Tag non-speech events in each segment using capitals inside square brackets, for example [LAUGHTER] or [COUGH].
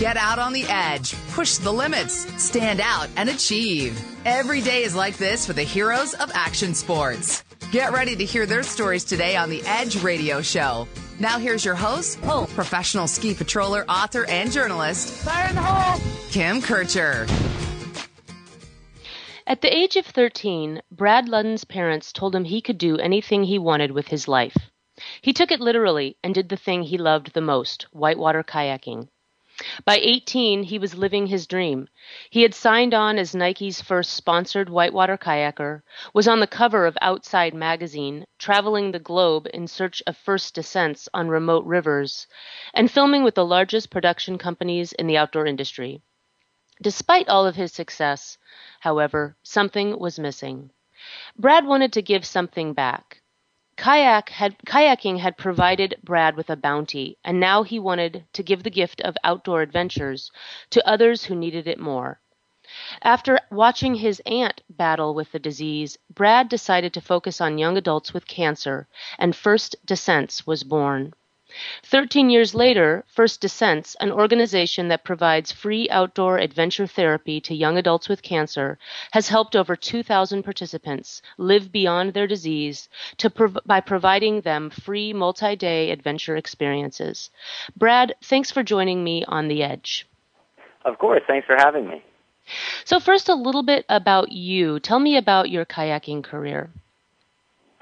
Get out on the edge, push the limits, stand out, and achieve. Every day is like this for the heroes of action sports. Get ready to hear their stories today on the Edge Radio Show. Now here's your host, professional ski patroller, author, and journalist, Fire in the hole, Kim Kircher. At the age of 13, Brad Ludden's parents told him he could do anything he wanted with his life. He took it literally and did the thing he loved the most whitewater kayaking. By 18, he was living his dream. He had signed on as Nike's first sponsored whitewater kayaker, was on the cover of Outside magazine, traveling the globe in search of first descents on remote rivers, and filming with the largest production companies in the outdoor industry. Despite all of his success, however, something was missing. Brad wanted to give something back. Kayak had, kayaking had provided Brad with a bounty, and now he wanted to give the gift of outdoor adventures to others who needed it more. After watching his aunt battle with the disease, Brad decided to focus on young adults with cancer, and First Descents was born. Thirteen years later, First Descents, an organization that provides free outdoor adventure therapy to young adults with cancer, has helped over 2,000 participants live beyond their disease to prov- by providing them free multi day adventure experiences. Brad, thanks for joining me on The Edge. Of course. Thanks for having me. So, first, a little bit about you. Tell me about your kayaking career.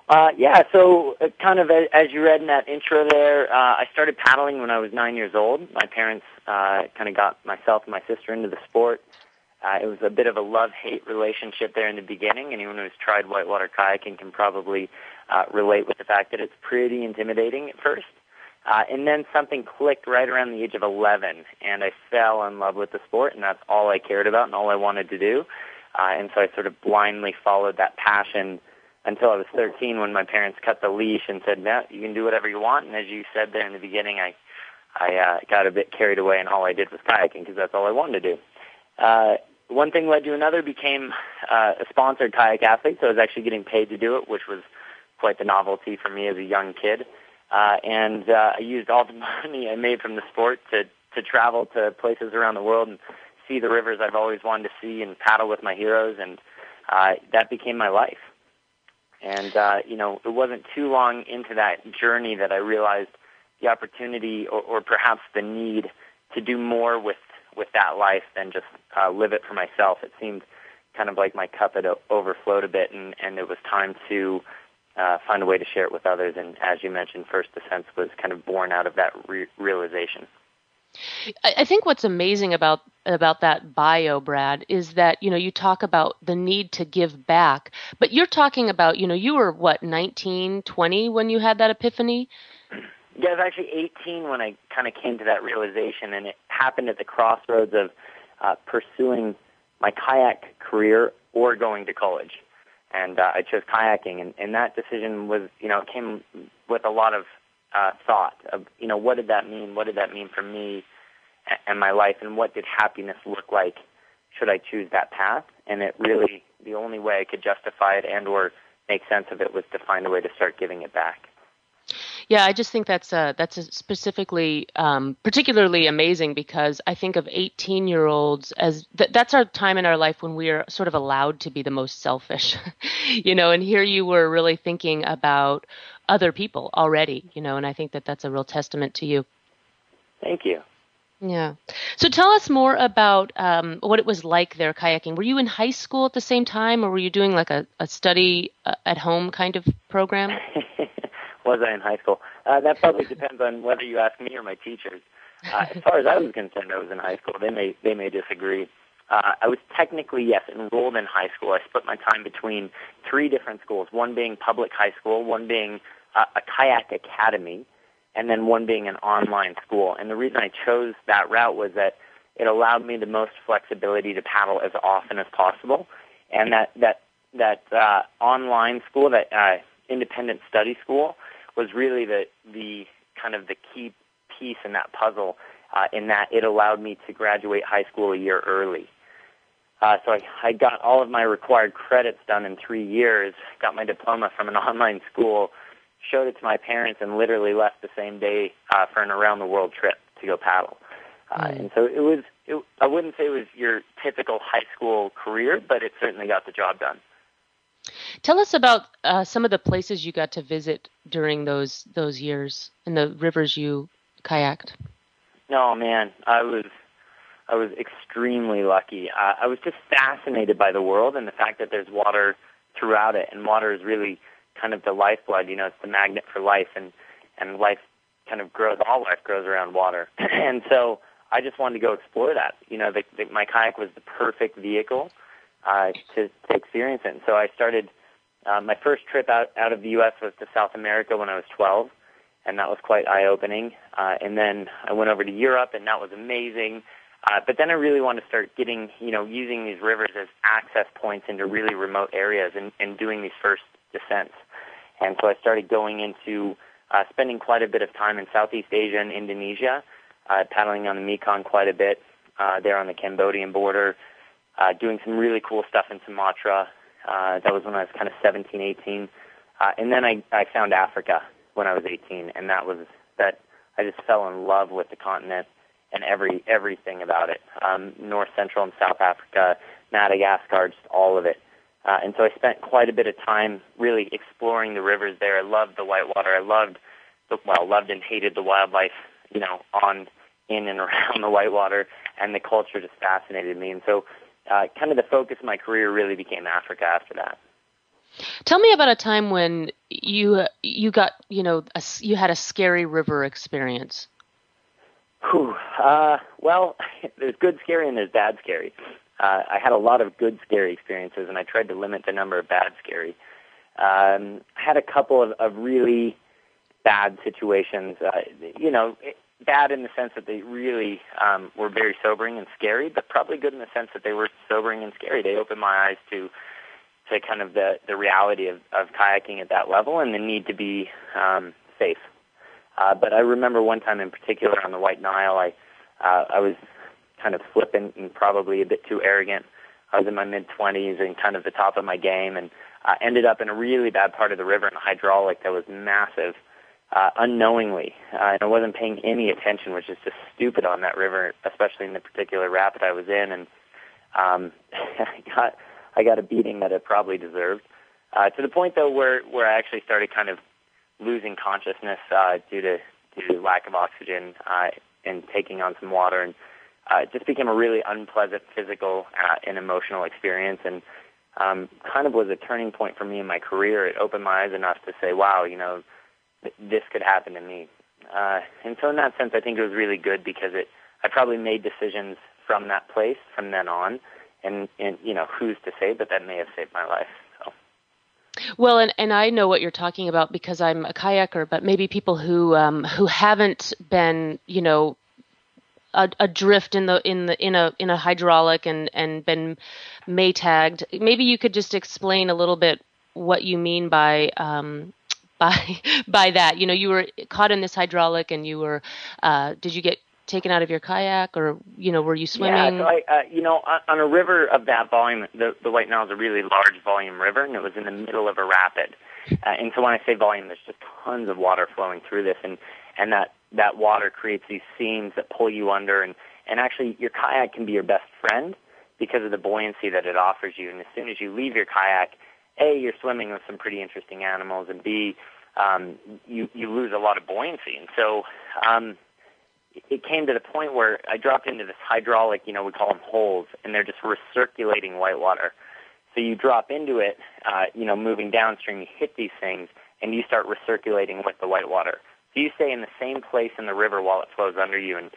Uh, yeah, so uh, kind of as, as you read in that intro there, uh, I started paddling when I was nine years old. My parents uh, kind of got myself and my sister into the sport. Uh, it was a bit of a love-hate relationship there in the beginning. Anyone who's tried whitewater kayaking can probably uh, relate with the fact that it's pretty intimidating at first. Uh, and then something clicked right around the age of 11, and I fell in love with the sport, and that's all I cared about and all I wanted to do. Uh, and so I sort of blindly followed that passion until I was 13 when my parents cut the leash and said, "No, you can do whatever you want." And as you said there in the beginning, I I uh, got a bit carried away, and all I did was kayaking because that's all I wanted to do. Uh, one thing led to another. Became uh, a sponsored kayak athlete, so I was actually getting paid to do it, which was quite the novelty for me as a young kid. Uh, and uh, I used all the [LAUGHS] money I made from the sport to to travel to places around the world and see the rivers I've always wanted to see and paddle with my heroes, and uh, that became my life. And, uh, you know, it wasn't too long into that journey that I realized the opportunity or, or perhaps the need to do more with, with that life than just uh, live it for myself. It seemed kind of like my cup had overflowed a bit and, and it was time to uh, find a way to share it with others. And as you mentioned, First Descents was kind of born out of that re- realization. I I think what's amazing about about that bio, Brad, is that you know you talk about the need to give back, but you're talking about you know you were what 19, 20 when you had that epiphany. Yeah, I was actually 18 when I kind of came to that realization, and it happened at the crossroads of uh, pursuing my kayak career or going to college. And uh, I chose kayaking, and, and that decision was, you know, came with a lot of uh, thought of, you know, what did that mean? What did that mean for me and my life? And what did happiness look like should I choose that path? And it really, the only way I could justify it and or make sense of it was to find a way to start giving it back. Yeah, I just think that's a, that's specifically um, particularly amazing because I think of 18 year olds as th- that's our time in our life when we are sort of allowed to be the most selfish, [LAUGHS] you know. And here you were really thinking about other people already, you know, and I think that that's a real testament to you. Thank you. Yeah. So tell us more about um, what it was like there kayaking. Were you in high school at the same time, or were you doing like a, a study uh, at home kind of program? [LAUGHS] was I in high school? Uh, that probably depends on whether you ask me or my teachers. Uh, as far as I was concerned, I was in high school. They may they may disagree. uh, I was technically, yes, enrolled in high school. I split my time between three different schools, one being public high school, one being a kayak academy, and then one being an online school. And the reason I chose that route was that it allowed me the most flexibility to paddle as often as possible. And that, that, that uh, online school, that uh, independent study school, was really the, the kind of the key piece in that puzzle uh, in that it allowed me to graduate high school a year early. Uh, so I, I got all of my required credits done in three years, got my diploma from an [LAUGHS] online school, showed it to my parents, and literally left the same day uh, for an around the world trip to go paddle. Uh, mm. And so it was, it, I wouldn't say it was your typical high school career, but it certainly got the job done. Tell us about uh, some of the places you got to visit during those those years and the rivers you kayaked. No, man, I was I was extremely lucky. Uh, I was just fascinated by the world and the fact that there's water throughout it, and water is really kind of the lifeblood. You know, it's the magnet for life, and and life kind of grows. All life grows around water, [CLEARS THROAT] and so I just wanted to go explore that. You know, the, the, my kayak was the perfect vehicle uh, to to experience it. And so I started. Uh, my first trip out out of the U.S. was to South America when I was 12, and that was quite eye opening. Uh, and then I went over to Europe, and that was amazing. Uh, but then I really want to start getting, you know, using these rivers as access points into really remote areas and, and doing these first descents. And so I started going into uh, spending quite a bit of time in Southeast Asia and Indonesia, uh, paddling on the Mekong quite a bit, uh, there on the Cambodian border, uh, doing some really cool stuff in Sumatra. Uh, that was when I was kind of 17, 18. Uh, and then I, I found Africa when I was 18, and that was that I just fell in love with the continent and every everything about it. Um, North Central and South Africa, Madagascar, just all of it. Uh, and so I spent quite a bit of time really exploring the rivers there. I loved the whitewater. I loved the well, loved and hated the wildlife, you know, on in and [LAUGHS] around the whitewater, and the culture just fascinated me. And so, uh, kind of the focus of my career really became Africa after that. Tell me about a time when you you got you know a, you had a scary river experience. Whew. Uh, well, [LAUGHS] there's good scary and there's bad scary. Uh, I had a lot of good scary experiences, and I tried to limit the number of bad scary. Um, I had a couple of, of really bad situations. Uh, you know, bad in the sense that they really um, were very sobering and scary, but probably good in the sense that they were sobering and scary. They opened my eyes to to kind of the the reality of, of kayaking at that level and the need to be um, safe. Uh, but I remember one time in particular on the White Nile, I uh, I was kind of flippant and probably a bit too arrogant. I was in my mid 20s and kind of the top of my game, and uh, ended up in a really bad part of the river in a hydraulic that was massive, uh, unknowingly, uh, and I wasn't paying any attention, which is just stupid on that river, especially in the particular rapid I was in, and um, [LAUGHS] I got I got a beating that I probably deserved. Uh, to the point though where where I actually started kind of losing consciousness uh, due to due to lack of oxygen uh, and taking on some water, and uh, it just became a really unpleasant physical uh, and emotional experience, and um, kind of was a turning point for me in my career. It opened my eyes enough to say, "Wow, you know, th- this could happen to me." Uh, and so, in that sense, I think it was really good because it I probably made decisions from that place from then on, and and you know, who's to say that that may have saved my life. Well, and, and I know what you're talking about because I'm a kayaker, but maybe people who um, who haven't been, you know, adrift in the in the in a in a hydraulic and and been maytagged. Maybe you could just explain a little bit what you mean by um, [LAUGHS] by by that. You know, you were caught in this hydraulic, and you were. Uh, did you get taken out of your kayak, or you know, were you swimming? Yeah, so I, uh, you know, on a river of that volume, the, the White Nile is a really large volume river, and it was in the middle of a rapid. Uh, and so when I say volume, there's just tons of water flowing through this, and and that that water creates these seams that pull you under, and and actually your kayak can be your best friend because of the buoyancy that it offers you. And as soon as you leave your kayak, a you're swimming with some pretty interesting animals, and b um, you you lose a lot of buoyancy. And so um, it came to the point where I dropped into this hydraulic, you know, we call them holes, and they're just recirculating whitewater. So you drop into it, uh, you know, moving downstream, you hit these things, and you start recirculating with the whitewater. So you stay in the same place in the river while it flows under you, and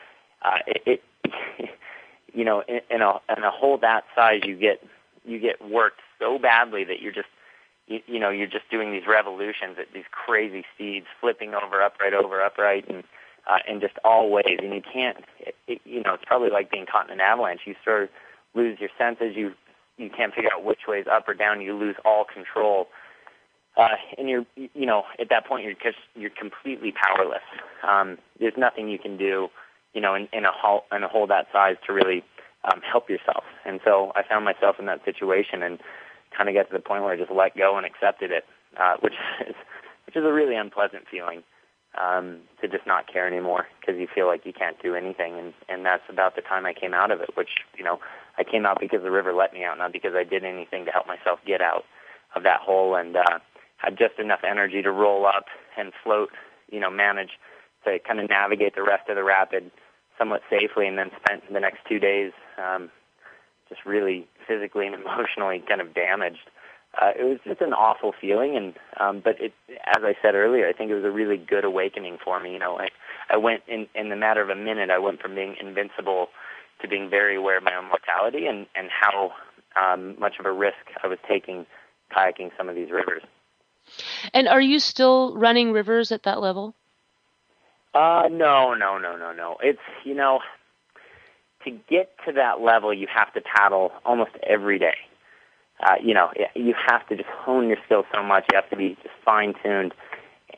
uh, it, it [LAUGHS] you know, in, in a in a hole that size, you get you get worked so badly that you're just you, you know you're just doing these revolutions at these crazy speeds, flipping over, upright, over, upright, and uh, in just all ways. And you can't, it, it, you know, it's probably like being caught in an avalanche. You sort of lose your senses. You you can't figure out which way is up or down. You lose all control. Uh, and you're, you know, at that point you're just you're completely powerless. Um, there's nothing you can do, you know, in, in a hole in a hole that size to really um, help yourself. And so I found myself in that situation and kind of got to the point where I just let go and accepted it, uh, which [LAUGHS] is which is a really unpleasant feeling um, to just not care anymore because you feel like you can't do anything. And and that's about the time I came out of it, which you know I came out because the river let me out, not because I did anything to help myself get out of that hole, and uh, had just enough energy to roll up and float, you know, manage to kind of navigate the rest of the rapid somewhat safely, and then spent the next two days um, just really physically and [LAUGHS] emotionally kind of damaged. Uh, it was just an awful feeling, and um, but it, as I said earlier, I think it was a really good awakening for me. You know, I, I went in in the matter of a minute. I went from being invincible to being very aware of my own mortality and and how um, much of a risk I was taking kayaking some of these rivers. And are you still running rivers at that level? Uh, no, no, no, no, no. It's you know, to get to that level, you have to paddle almost every day uh, you know, you have to just hone your skills so much. You have to be just fine tuned.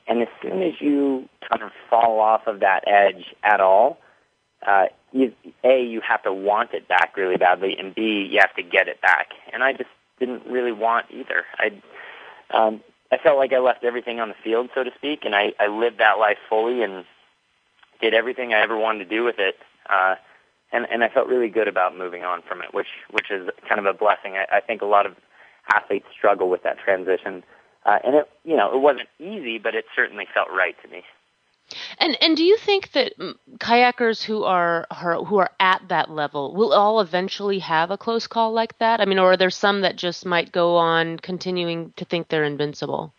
And as soon as you kind of fall off of that edge at all, uh, you, A, you have to want it back really badly, and B, you have to get it back. And I just didn't really want either. I, um, I felt like I left everything on the field, so to speak, and I, I lived that life fully and did everything I ever wanted to do with it. Uh, and and I felt really good about moving on from it, which which is kind of a blessing. I, I think a lot of athletes struggle with that transition, uh, and it you know it wasn't easy, but it certainly felt right to me. And and do you think that mm, kayakers who are who are at that level will all eventually have a close call like that? I mean, or are there some that just might go on continuing to think they're invincible?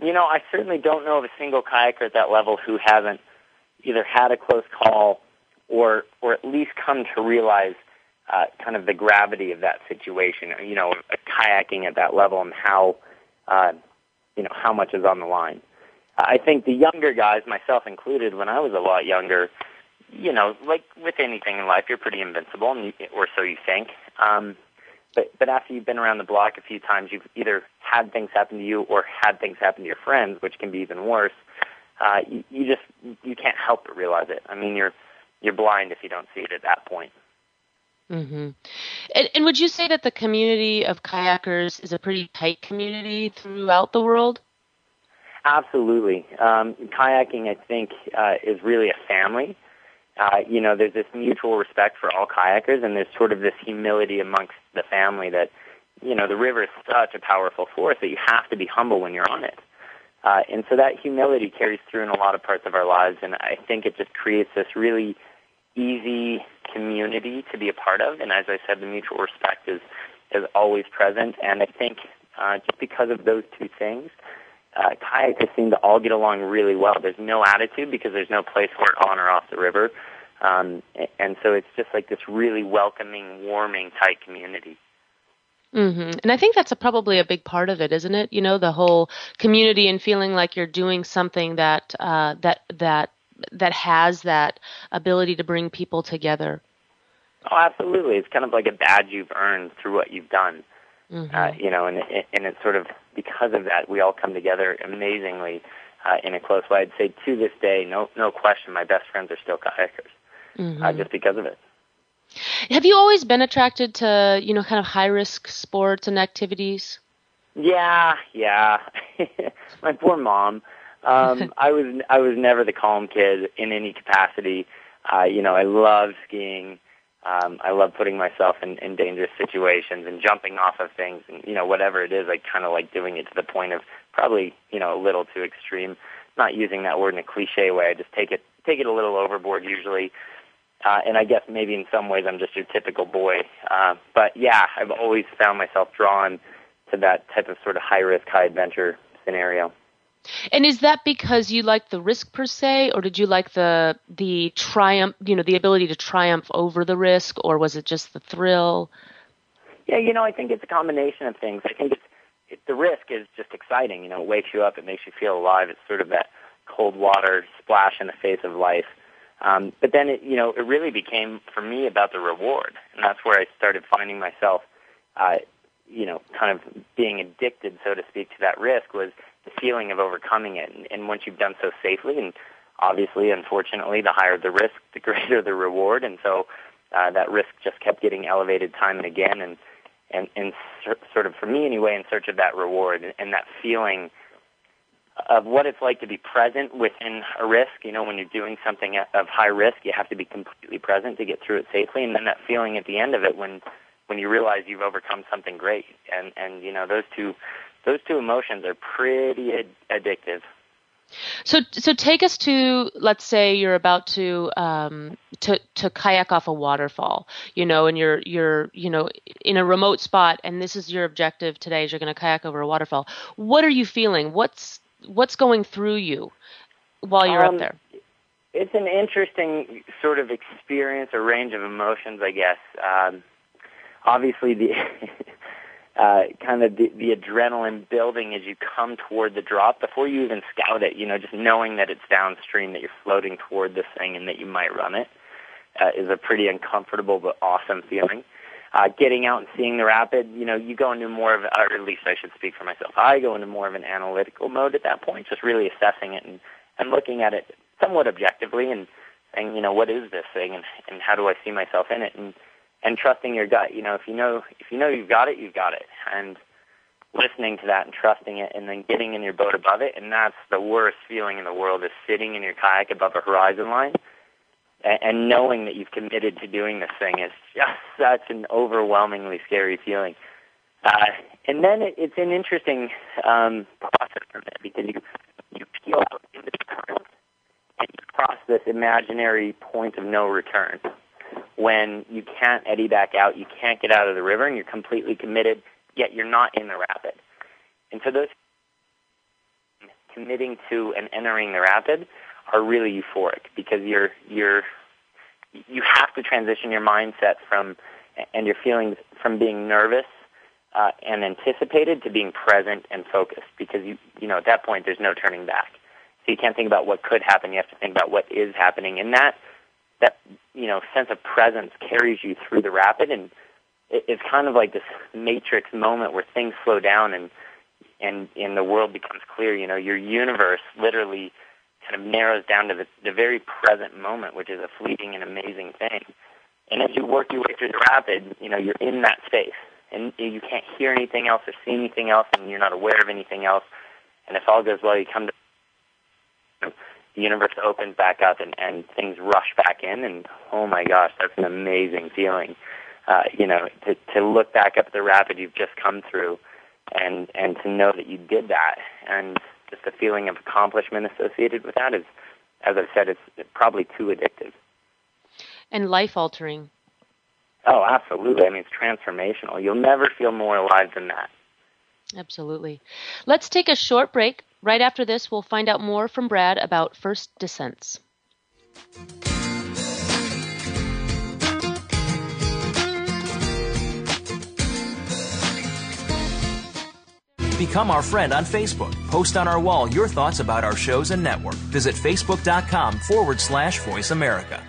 You know, I certainly don't know of a single kayaker at that level who hasn't either had a close call or or at least come to realize uh, kind of the gravity of that situation. You know, kayaking at that level and how uh, you know how much is on the line. I think the younger guys, myself included, when I was a lot younger, you know, like with anything in life, you're pretty invincible, and you, or so you think. Um, but but after you've been around the block a few times, you've either had things happen to you or had things happen to your friends, which can be even worse. Uh, you, you just you can't help but realize it. I mean, you're you're blind if you don't see it at that point. Mm-hmm. And, and would you say that the community of kayakers is a pretty tight community throughout the world? Absolutely. Um, kayaking, I think, uh, is really a family. Uh, you know, there's this mutual respect for all kayakers, and there's sort of this humility amongst the family that, you know, the river is such a powerful force that you have to be humble when you're on it. Uh, and so that humility carries through in a lot of parts of our lives, and I think it just creates this really easy community to be a part of. And as I said, the mutual respect is is always present. And I think uh, just because of those two things, uh, kayakers seem to all get along really well. There's no attitude because there's no place for it on or off the river. Um, and so it's just like this really welcoming, warming, tight community. Mm-hmm. And I think that's a, probably a big part of it, isn't it? You know, the whole community and feeling like you're doing something that uh, that that that has that ability to bring people together. Oh, absolutely! It's kind of like a badge you've earned through what you've done. Mm-hmm. Uh, you know, and and it's sort of because of that we all come together amazingly uh, in a close way. I'd say to this day, no no question, my best friends are still kayakers, uh, mm-hmm. uh, just because of it. Have you always been attracted to you know kind of high risk sports and activities? Yeah, yeah. [LAUGHS] my poor mom. Um, [LAUGHS] I was I was never the calm kid in any capacity. Uh, you know, I love skiing. Um, I love putting myself in, in dangerous situations and jumping off of things, and you know, whatever it is, I kind of like doing it to the point of probably you know a little too extreme. Not using that word in a cliche way. I just take it take it a little overboard usually. Uh, and I guess maybe in some ways I'm just your typical boy. Uh, but yeah, I've always found myself drawn to that type of sort of high risk, high adventure scenario. And is that because you like the risk per se, or did you like the the triumph? You know, the ability to triumph over the risk, or was it just the thrill? Yeah, you know, I think it's a combination of things. I think it's it, the risk is just exciting. You know, it wakes you up, it makes you feel alive. It's sort of that cold water splash in the face of life. Um, but then, it, you know, it really became for me about the reward, and that's where I started finding myself, uh, you know, kind of being addicted, so to speak, to that risk was the feeling of overcoming it. And, and once you've done so safely, and obviously, unfortunately, the higher the risk, [LAUGHS] the greater the reward. And so uh, that risk just kept getting elevated time and again, and and and sort of for me anyway, in search of that reward and, and that feeling of what it's like to be present within a risk. You know, when you're doing something of high risk, you have to be completely present to get through it safely, and then that feeling at the end of it when when you realize you've overcome something great. And and you know, those two those two emotions are pretty ad- addictive. So, so take us to let's say you're about to um, to to kayak off a waterfall, you know, and you're you're you know in a remote spot, and this is your objective today. Is you're going to kayak over a waterfall. What are you feeling? What's what's going through you while you're um, up there? It's an interesting sort of experience a range of emotions, I guess. Um, obviously, the [LAUGHS] uh, kind of the, the adrenaline building as you come toward the drop before you even scout it. You know, just knowing that it's downstream, that you're floating toward this thing, and that you might run it uh, is a pretty uncomfortable but awesome feeling. Uh, getting out and seeing the rapid, you know, you go into more of, or at least I should speak for myself. I go into more of an analytical mode at that point, just really assessing it and, and looking at it somewhat objectively and saying, you know, what is this thing and, and how do I see myself in it? And and trusting your gut. You know, if you know if you know you've got it, you've got it. And listening to that and trusting it and then getting in your boat above it and that's the worst feeling in the world is sitting in your kayak above a horizon line and, and knowing that you've committed to doing this thing is just such an overwhelmingly scary feeling. Uh, and then it, it's an interesting um, process from it because you you peel out into the current and you cross this imaginary point of no return when you can't eddy back out, you can't get out of the river, and you're completely committed, yet you're not in the rapid. And so those committing to and entering the rapid are really euphoric because you're you're you have to transition your mindset from and your feelings from being nervous uh, and anticipated to being present and focused because you you know at that point there's no turning back. So you can't think about what could happen. You have to think about what is happening, and that that you know sense of presence carries you through the rapid, and it, it's kind of like this matrix moment where things slow down and and and the world becomes clear. You know, your universe literally kind of narrows down to the, the very present moment, which is a fleeting and amazing thing. And as you work your way through the rapid, you know, you're in that space, and you can't hear anything else or see anything else, and you're not aware of anything else. And if all goes well, you come to the universe opens back up and, and things rush back in and oh my gosh, that's an amazing feeling. Uh, you know, to, to look back up at the rapid you've just come through and, and to know that you did that and just the feeling of accomplishment associated with that is, as I've said, it's probably too addictive. And life altering. Oh, absolutely. I mean, it's transformational. You'll never feel more alive than that. Absolutely. Let's take a short break. Right after this, we'll find out more from Brad about first descents. Become our friend on Facebook. Post on our wall your thoughts about our shows and network. Visit facebook.com forward slash voice America.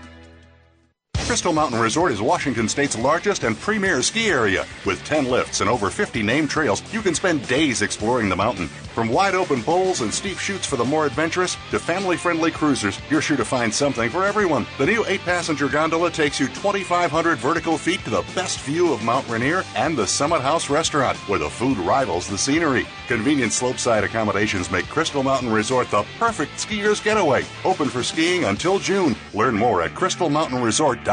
Crystal Mountain Resort is Washington State's largest and premier ski area. With 10 lifts and over 50 named trails, you can spend days exploring the mountain. From wide open bowls and steep chutes for the more adventurous to family friendly cruisers, you're sure to find something for everyone. The new 8 passenger gondola takes you 2,500 vertical feet to the best view of Mount Rainier and the Summit House restaurant, where the food rivals the scenery. Convenient slopeside accommodations make Crystal Mountain Resort the perfect skier's getaway. Open for skiing until June. Learn more at crystalmountainresort.com.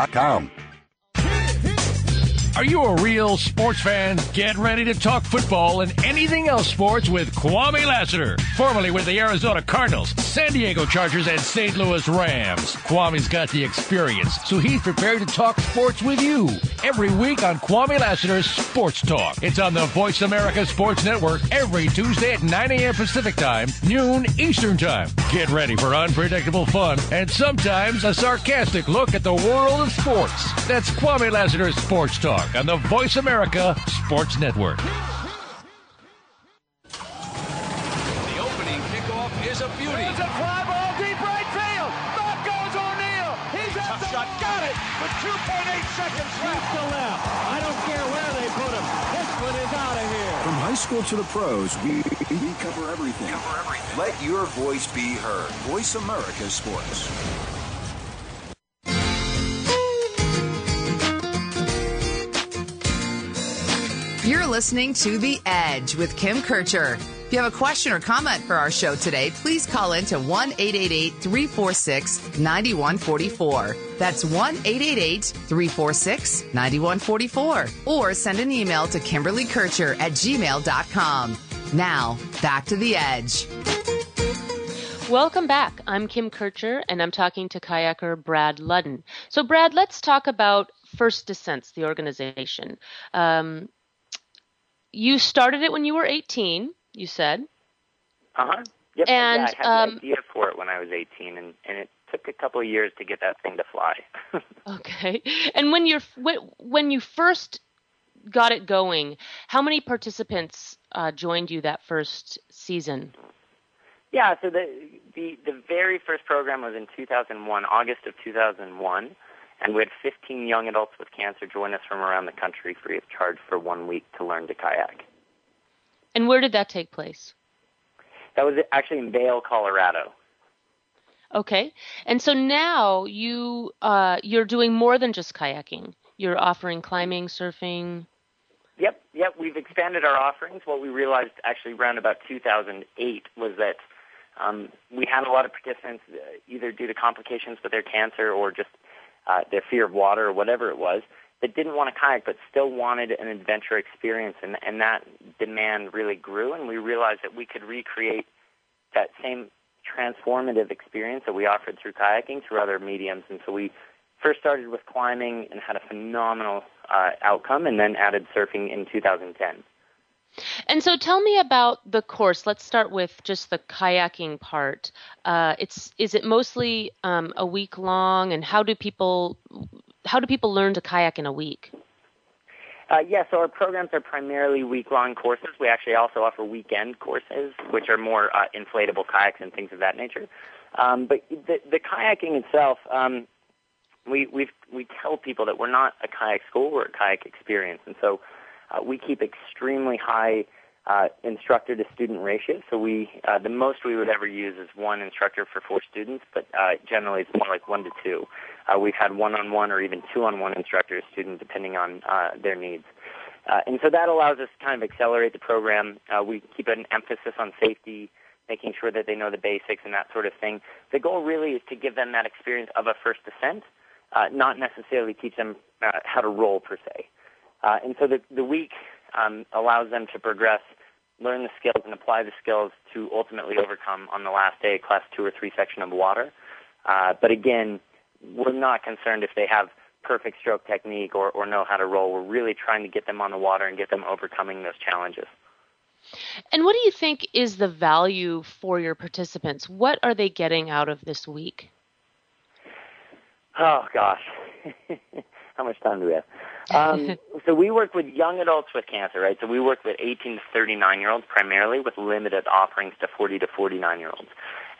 Are you a real sports fan? Get ready to talk football and anything else sports with Kwame Lassiter, formerly with the Arizona Cardinals, San Diego Chargers, and St. Louis Rams. Kwame's got the experience, so he's prepared to talk sports with you. Every week on Kwame Lassiter's Sports Talk. It's on the Voice America Sports Network every Tuesday at 9 a.m. Pacific Time, noon Eastern Time. Get ready for unpredictable fun and sometimes a sarcastic look at the world of sports. That's Kwame Lassiter's Sports Talk on the Voice America Sports Network. The opening kickoff is a beauty. It's a fly ball deep right field. Back goes O'Neill. He's at Tough the shot. got it with 2.8 seconds left. to left. I don't care where they put him. This one is out of here. From high school to the pros, we, we cover everything. Cover everything. Let your voice be heard. Voice America Sports. You're listening to The Edge with Kim Kircher. If you have a question or comment for our show today, please call in to 1 888 346 9144. That's 1 888 346 9144. Or send an email to Kimberly Kircher at gmail.com. Now, back to The Edge. Welcome back. I'm Kim Kircher, and I'm talking to kayaker Brad Ludden. So, Brad, let's talk about First Descents, the organization. Um, you started it when you were 18, you said. Uh huh. Yep. And, yeah, I had um, the idea for it when I was 18, and and it took a couple of years to get that thing to fly. [LAUGHS] Okay. And when you're when, when you first got it going, how many participants uh, joined you that first season? yeah. So the the the very first program was in 2001, August of 2001. And we had 15 young adults with cancer join us from around the country free of charge for one week to learn to kayak. And where did that take place? That was actually in Vail, Colorado. Okay. And so now you uh, you're doing more than just kayaking. You're offering climbing, surfing. Yep, yep. We've expanded our offerings. What we realized actually around about 2008 was that um, we had a lot of participants uh, either due to complications with their cancer or just uh, their fear of water or whatever it was that didn't want to kayak but still wanted an adventure experience, and, and that demand really grew. And we realized that we could recreate that same transformative experience that we offered through kayaking through other mediums. And so we first started with climbing and had a phenomenal uh, outcome, and then added surfing in 2010. And so tell me about the course. Let's start with just the kayaking part. Uh, it's is it mostly um, a week long, and how do people how do people learn to kayak in a week? Uh, yeah, so our programs are primarily week-long courses. We actually also offer weekend courses, which are more uh, inflatable kayaks and things of that nature. Um, but the, the kayaking itself, um, we we we tell people that we're not a kayak school; we're a kayak experience, and so uh, we keep extremely high uh, instructor to student ratio. So we uh, the most we would ever use is one instructor for four students, but uh, generally it's more like one to two. Uh, we've had one-on-one or even two-on-one instructor to student, depending on uh, their needs. Uh, and so that allows us to kind of accelerate the program. We keep an emphasis on safety, making sure that they know the basics and that sort of thing. The goal really is to give them that experience of a first descent, uh, not necessarily teach them how to roll per se. Uh, and so the, the week um, allows them to progress, learn the skills, and apply the skills to ultimately overcome on the last day class two or three section of water. Uh, but again, we're not concerned if they have perfect stroke technique or, or know how to roll. We're really trying to get them on the water and get them overcoming those challenges. And what do you think is the value for your participants? What are they getting out of this week? Oh gosh, [LAUGHS] how much time do we have? [LAUGHS] Um, so we work with young adults with cancer, right? So we work with 18 to 39 year olds primarily, with limited offerings to 40 to 49 year olds.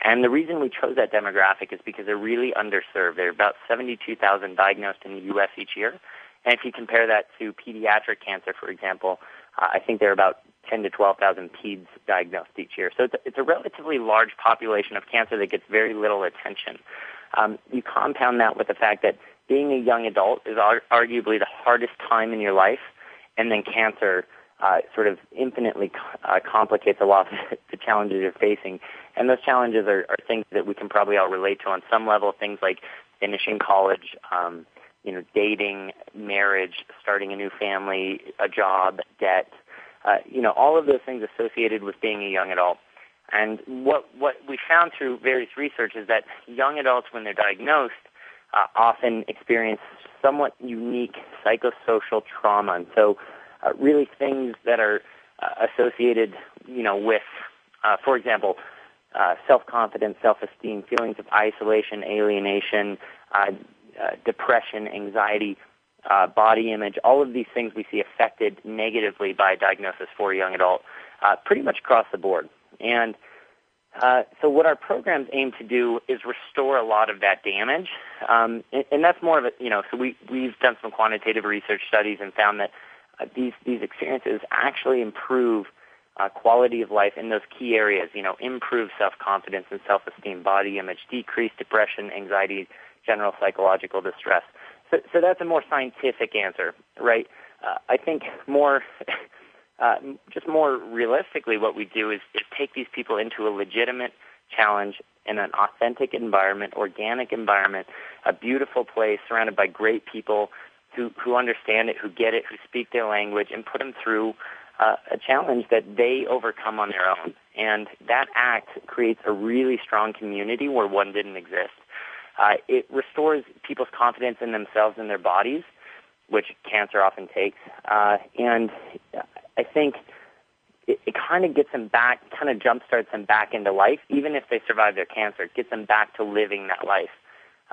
And the reason we chose that demographic is because they're really underserved. There are about 72,000 diagnosed in the U.S. each year. And if you compare that to pediatric cancer, for example, uh, I think there are about 10 to 12,000 peds diagnosed each year. So it's a, it's a relatively large population of cancer that gets very little attention. Um, you compound that with the fact that being a young adult is ar- arguably the hardest time in your life, and then cancer uh, sort of infinitely uh, complicates a lot of [LAUGHS] the challenges you're facing. And those challenges are, are things that we can probably all relate to on some level. Things like finishing college, um, you know, dating, marriage, starting a new family, a job, debt. Uh, you know, all of those things associated with being a young adult. And what what we found through various research is that young adults, when they're diagnosed, uh, often experience somewhat unique psychosocial trauma. And so, uh, really things that are uh, associated, you know, with, uh, for example, uh, self-confidence, self-esteem, feelings of isolation, alienation, uh, uh, depression, anxiety, uh, body image, all of these things we see affected negatively by diagnosis for a young adult, uh, pretty much across the board. And uh, so what our programs aim to do is restore a lot of that damage, um, and, and, that's more of a you know. So we we've done some quantitative research studies and found that uh, these these experiences actually improve uh, quality of life in those key areas. You know, improve self confidence and self esteem, body image, decrease depression, anxiety, general psychological distress. So, so that's a more scientific answer, right? Uh, I think more. [LAUGHS] Uh, just more realistically, what we do is, is take these people into a legitimate challenge in an authentic environment, organic environment, a beautiful place surrounded by great people who, who understand it, who get it, who speak their language, and put them through uh, a challenge that they overcome on their own. And that act creates a really strong community where one didn't exist. Uh, it restores people's confidence in themselves and their bodies, which cancer often takes. Uh, and I think it, it kind of gets them back, kind of jumpstarts them back into life, even if they survive their cancer. It gets them back to living that life.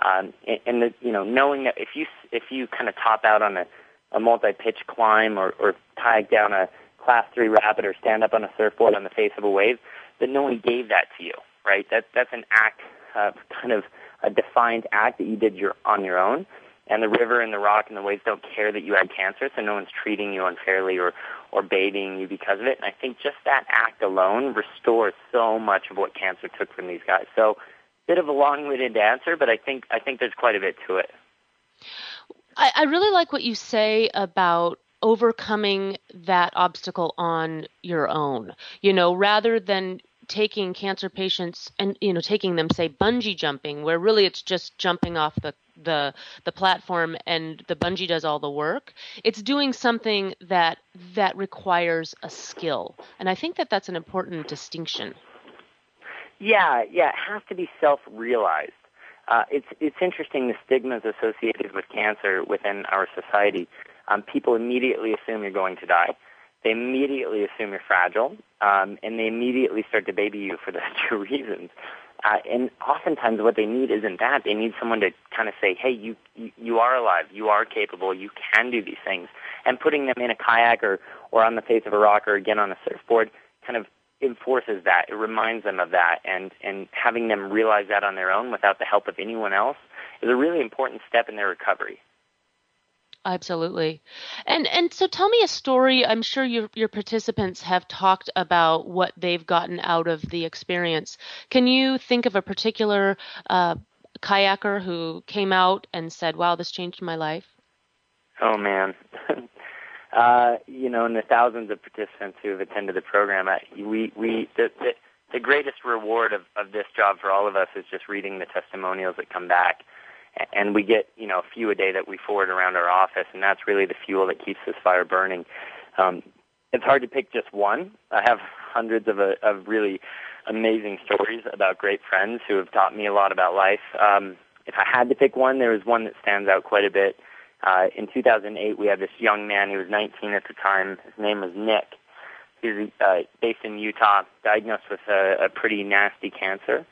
Um, and, and the, you know, knowing that if you if you kind of top out on a, a multi-pitch climb or, or kayak down a class three rapid or stand up on a surfboard on the face of a wave, that no one gave that to you, right? That that's an act, uh, kind of a defined act that you did your on your own and the river and the rock and the waves don't care that you had cancer, so no one's treating you unfairly or or babying you because of it. And I think just that act alone restores so much of what cancer took from these guys. So, bit of a long-winded answer, but I think I think there's quite a bit to it. I, I really like what you say about overcoming that obstacle on your own. You know, rather than taking cancer patients and you know taking them say bungee jumping where really it's just jumping off the the the platform and the bungee does all the work it's doing something that that requires a skill. And i think that that's an important distinction. Yeah yeah it has to be self realized uh, it's it's interesting the stigmas associated with cancer within our society. Um, people immediately assume you're going to die they immediately assume you're fragile, um, and they immediately start to baby you for [LAUGHS] those two reasons. Uh, and oftentimes, what they need isn't that. They need someone to kind of say, "Hey, you, you are alive. You are capable. You can do these things." And putting them in a kayak or or on the face of a rock or again on a surfboard kind of enforces that. It reminds them of that, and and having them realize that on their own without the help of anyone else is a really important step in their recovery. Absolutely. And and so tell me a story. I'm sure your your participants have talked about what they've gotten out of the experience. Can you think of a particular uh, kayaker who came out and said, "Wow, this changed my life"? Oh man. [LAUGHS] uh, you know, and the thousands of participants who have attended the program, we we the, the the greatest reward of, of this job for all of us is just reading the testimonials that come back and we get you know a few a day that we forward around our office, and that's really the fuel that keeps this fire burning. Um, it's hard to pick just one. I have hundreds of, uh, of really amazing stories about great friends who have taught me a lot about life. Um, if I had to pick one, there was one that stands out quite a bit. Uh, in 2008, we had this young man. He was 19 at the time. His name was Nick. He was uh, based in Utah, diagnosed with a, a pretty nasty cancer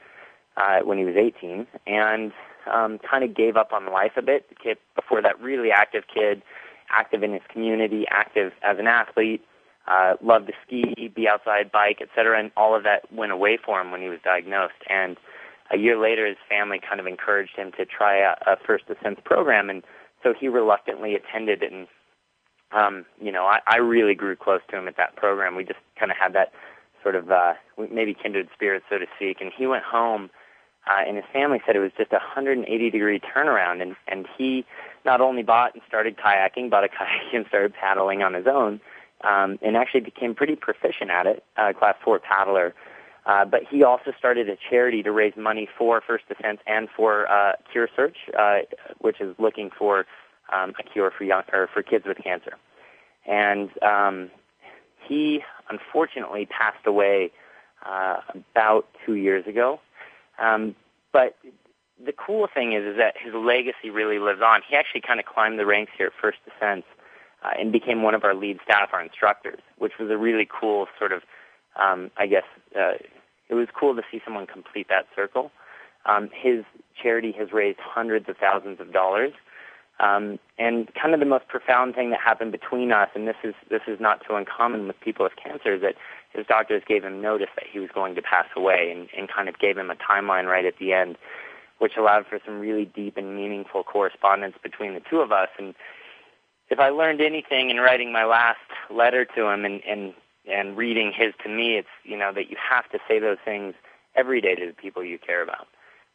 uh, when he was 18, and um, kind of gave up on life a bit. The kid before that, really active kid, active in his community, active as an athlete, uh, loved to ski, be outside, bike, etc. And all of that went away for him when he was diagnosed. And a year later, his family kind of encouraged him to try a, a First Descent program, and so he reluctantly attended. And um, you know, I, I really grew close to him at that program. We just kind of had that sort of uh, maybe kindred spirit, so to speak. And he went home uh, and his family said it was just a 180 degree turnaround. And, and he not only bought and started kayaking, bought a [LAUGHS] kayak and started paddling on his own, um, and actually became pretty proficient at it, uh, class four paddler. Uh, but he also started a charity to raise money for First Descent and for uh, CureSearch, uh, which is looking for um, a cure for young or for kids with cancer. And um, he unfortunately passed away uh, about two years ago. Um, but the cool thing is, is that his legacy really lives on. He actually kind of climbed the ranks here at First Descents uh, and became one of our lead staff, our instructors, which was a really cool sort of, um, I guess, uh, it was cool to see someone complete that circle. Um, his charity has raised hundreds of thousands of dollars. Um, and kind of the most profound thing that happened between us, and this is this is not too uncommon with people with cancer, is that his doctors gave him notice that he was going to pass away, and, and kind of gave him a timeline right at the end, which allowed for some really deep and meaningful correspondence between the two of us. And if I learned anything in writing my last letter to him and and and reading his to me, it's you know that you have to say those things every day to the people you care about.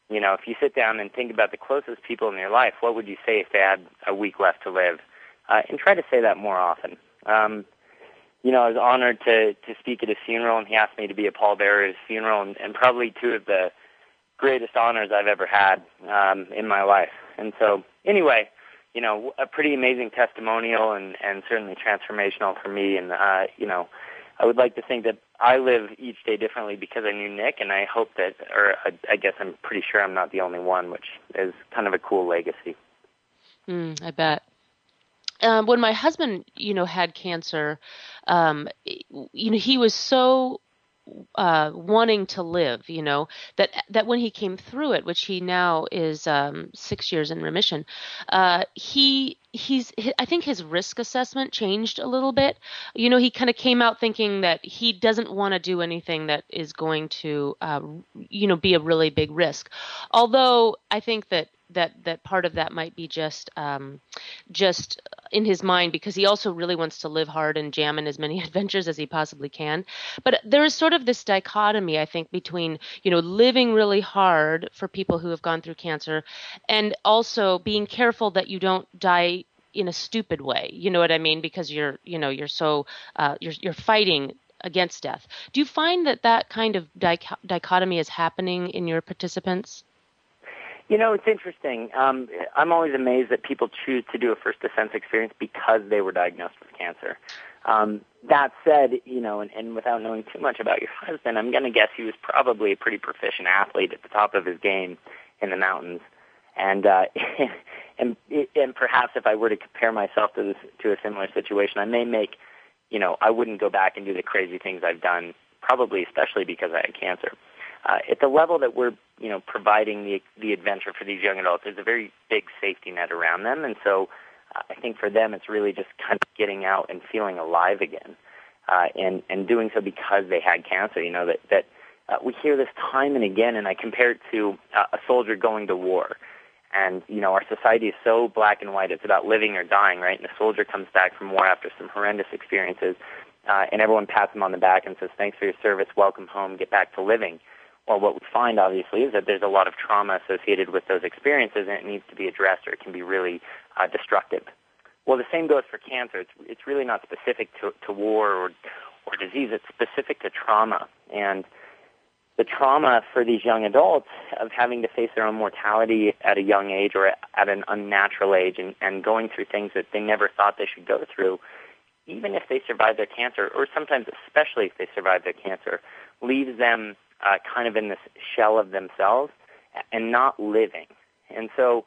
You know, if you sit down and think about the closest people in your life, what would you say if they had a week left to live? Uh, and try to say that more often. Um, you know, I was honored to to speak at his funeral, and he asked me to be a pallbearer at his funeral, and, and probably two of the greatest honors I've ever had um, in my life. And so, anyway, you know, a pretty amazing testimonial, and and certainly transformational for me. And uh, you know, I would like to think that I live each day differently because I knew Nick, and I hope that, or I, I guess I'm pretty sure I'm not the only one, which is kind of a cool legacy. Mm, I bet. Um, when my husband, you know, had cancer, um, you know, he was so uh, wanting to live, you know, that that when he came through it, which he now is um, six years in remission, uh, he he's I think his risk assessment changed a little bit. You know, he kind of came out thinking that he doesn't want to do anything that is going to, uh, you know, be a really big risk. Although I think that that that part of that might be just um, just in his mind because he also really wants to live hard and jam in as many [LAUGHS] adventures as he possibly can. But there is sort of this dichotomy, I think, between you know living really hard for people who have gone through cancer, and also being careful that you don't die in a stupid way. You know what I mean? Because you're you know you're so uh, you're you're fighting against death. Do you find that that kind of dich- dichotomy is happening in your participants? You know, it's interesting. Um, I'm always amazed that people choose to do a First Descents experience because they were diagnosed with cancer. Um, that said, you know, and, and without knowing too much about your husband, I'm going to guess he was probably a pretty proficient athlete at the top of his game in the mountains. And uh, [LAUGHS] and and perhaps if I were to compare myself to this to a similar situation, I may make, you know, I wouldn't go back and do the crazy things I've done, probably especially because I had cancer. Uh, at the level that we're you know, providing the the adventure for these young adults. There's a very big safety net around them, and so uh, I think for them it's really just kind of getting out and feeling alive again, uh, and and doing so because they had cancer. You know that that uh, we hear this time and again, and I compare it to uh, a soldier going to war. And you know our society is so black and white; it's about living or dying, right? And the soldier comes back from war after some horrendous experiences, uh, and everyone pats him on the back and says, "Thanks for your service. Welcome home. Get back to living." Well, what we find obviously is that there's a lot of trauma associated with those experiences, and it needs to be addressed, or it can be really uh, destructive. Well, the same goes for cancer. It's it's really not specific to to war or or disease. It's specific to trauma, and the trauma for these young adults of having to face their own mortality at a young age or at an unnatural age, and and going through things that they never thought they should go through, even if they survive their cancer, or sometimes especially if they survive their cancer, leaves them uh, kind of in this shell of themselves and not living. And so,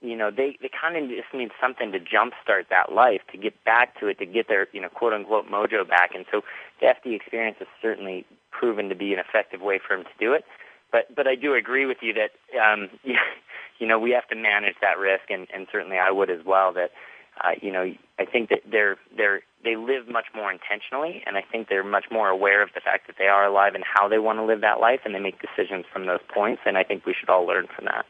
you know, they, they kind of just need something to jumpstart that life, to get back to it, to get their, you know, quote unquote mojo back. And so the FD experience has certainly proven to be an effective way for them to do it. But, but I do agree with you that, um, [LAUGHS] you know, we have to manage that risk, and, and certainly I would as well, that, uh, you know, I think that they're they're they live much more intentionally, and I think they're much more aware of the fact that they are alive and how they want to live that life, and they make decisions from those points. And I think we should all learn from that.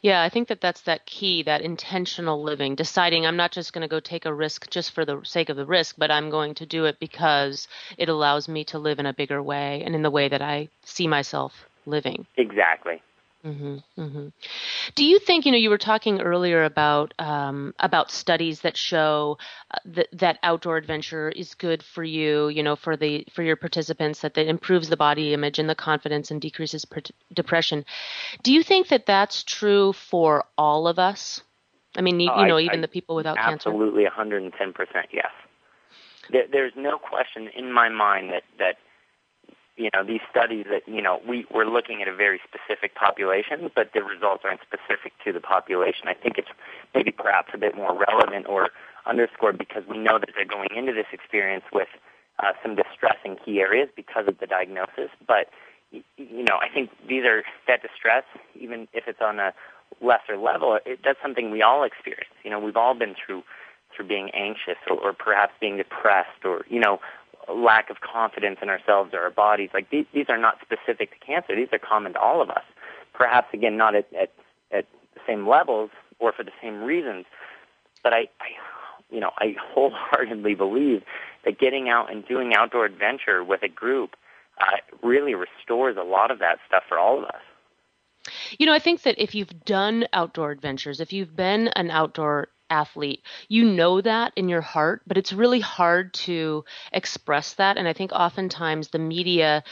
Yeah, I think that that's that key, that intentional living, deciding I'm not just going to go take a risk just for the sake of the risk, but I'm going to do it because it allows me to live in a bigger way and in the way that I see myself living. Exactly. Mm-hmm, mm-hmm. Do you think you know you were talking earlier about um, about studies that show uh, that that outdoor adventure is good for you, you know, for the for your participants that that improves the body image and the confidence and decreases per- depression. Do you think that that's true for all of us? I mean, you, oh, you know, I, even I, the people without absolutely cancer. Absolutely, 110 percent yes. There, there's no question in my mind that that you know these studies that you know we we're looking at a very specific population, but the results aren't specific to the population. I think it's maybe perhaps a bit more relevant or underscored because we know that they're going into this experience with uh, some distressing key areas because of the diagnosis. But you know, I think these are that distress, even if it's on a lesser level, it, that's something we all experience. You know, we've all been through through being anxious or, or perhaps being depressed or you know lack of confidence in ourselves or our bodies. Like these, these are not specific to cancer. These are common to all of us. Perhaps again, not at, at, at the same levels or for the same reasons. But I, I, you know, I [LAUGHS] wholeheartedly believe that getting out and doing outdoor adventure with a group uh, really restores a lot of that stuff for all of us. You know, I think that if you've done outdoor adventures, if you've been an outdoor athlete. You know that in your heart, but it's really hard to express that. And I think oftentimes the media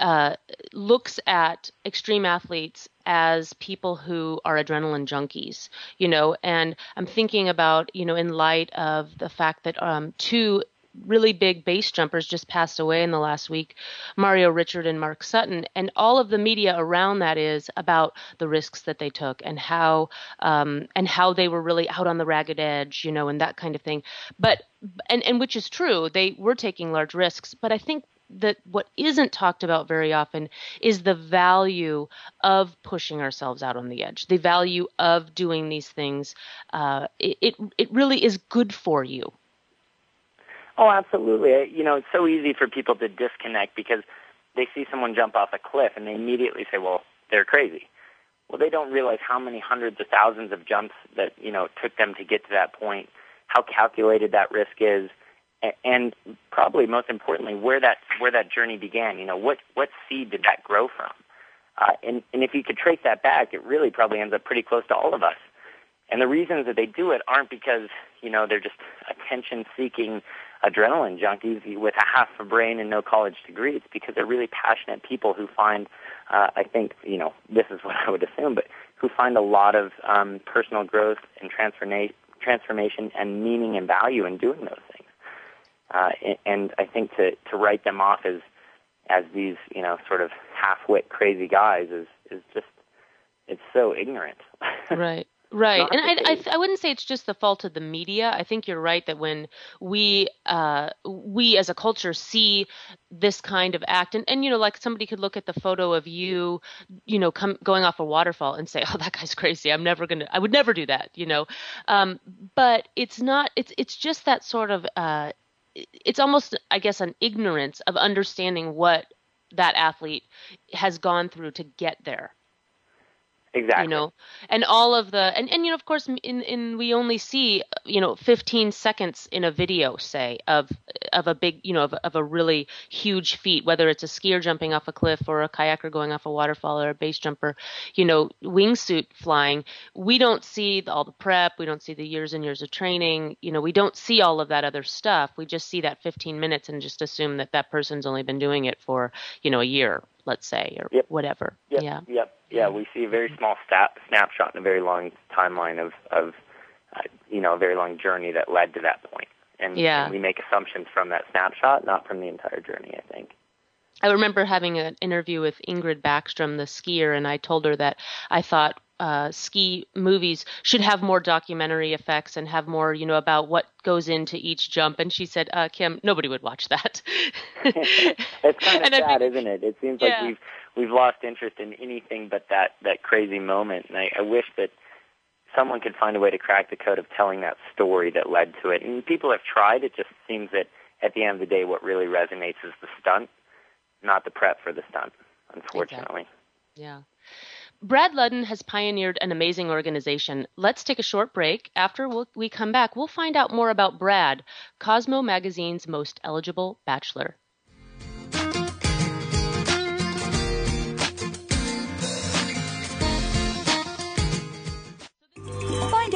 uh, looks at extreme athletes as people who are adrenaline junkies, you know, and I'm thinking about, you know, in light of the fact that um, two really big base jumpers just passed away in the last week Mario Richard and Mark Sutton. And all of the media around that is about the risks that they took and how, um, and how they were really out on the ragged edge, you know, and that kind of thing. But, and, and which is true, they were taking large risks. But I think that what isn't talked about very often is the value of pushing ourselves out on the edge, the value of doing these things. Uh, it, it, it really is good for you. Oh, absolutely. You know, it's so easy for people to disconnect because they see someone jump off a cliff and they immediately say, well, they're crazy. Well, they don't realize how many hundreds of thousands of jumps that, you know, took them to get to that point, how calculated that risk is, and probably most importantly, where that, where that journey began. You know, what, what seed did that grow from? Uh, and, and if you could trace that back, it really probably ends up pretty close to all of us. And the reasons that they do it aren't because, you know, they're just attention seeking adrenaline junkies with a half a brain and no college degree. It's because they're really passionate people who find, uh, I think, you know, this is [LAUGHS] what I would assume, but who find a lot of um, personal growth and transformation, transformation and meaning and value in doing those things. Uh, and, and I think to to write them off as as these, you know, sort of half-wit crazy guys is is just it's so ignorant. [LAUGHS] right. Right, and I, I, I wouldn't say it's just the fault of the media. I think you're right that when we uh, we as a culture see this kind of act, and, and you know, like somebody could look at the photo of you, you know, come going off a waterfall and say, [LAUGHS] "Oh, that guy's crazy. I'm never gonna. I would never do that." You know, um, but it's not. It's it's just that sort of. Uh, it's almost, I guess, an ignorance of understanding what that athlete has gone through to get there Exactly. You know, and all of the and and you know of course in in we only see you know 15 seconds in a video say of of a big you know of, of a really huge feat whether it's a skier jumping off a cliff or a kayaker going off a waterfall or a base jumper you know wingsuit flying. We don't see all the prep. We don't see the years and years of training. You know we don't see all of that other stuff. We just see that 15 minutes and just assume that that person's only been doing it for you know a year let's say or yep. whatever yep. yeah yep yeah, we see a very small stat, snapshot in a very long timeline of, of uh, you know, a very long journey that led to that point. And, yeah. and we make assumptions from that snapshot, not from the entire journey, I think. I remember having an interview with Ingrid Backstrom, the skier, and I told her that I thought uh, ski movies should have more documentary effects and have more, you know, about what goes into each jump. And she said, uh, "Kim, nobody would watch that." [LAUGHS] it's kind of sad, isn't it? It seems yeah. like we've we've lost interest in anything but that that crazy moment. And I, I wish that someone could find a way to crack the code of telling that story that led to it. And people have tried. It just seems that at the end of the day, what really resonates is the stunt, not the prep for the stunt. Unfortunately. Yeah. Brad Ludden has pioneered an amazing organization. Let's take a short break. After we come back, we'll find out more about Brad, Cosmo Magazine's most eligible bachelor.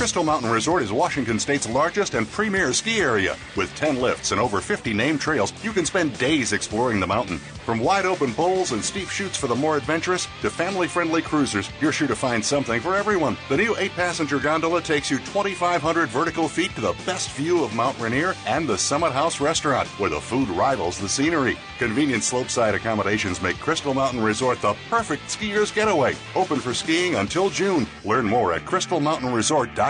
Crystal Mountain Resort is Washington State's largest and premier ski area. With 10 lifts and over 50 named trails, you can spend days exploring the mountain. From wide open bowls and steep chutes for the more adventurous to family friendly cruisers, you're sure to find something for everyone. The new 8 passenger gondola takes you 2,500 vertical feet to the best view of Mount Rainier and the Summit House restaurant, where the food rivals the scenery. Convenient slopeside accommodations make Crystal Mountain Resort the perfect skier's getaway. Open for skiing until June. Learn more at crystalmountainresort.com.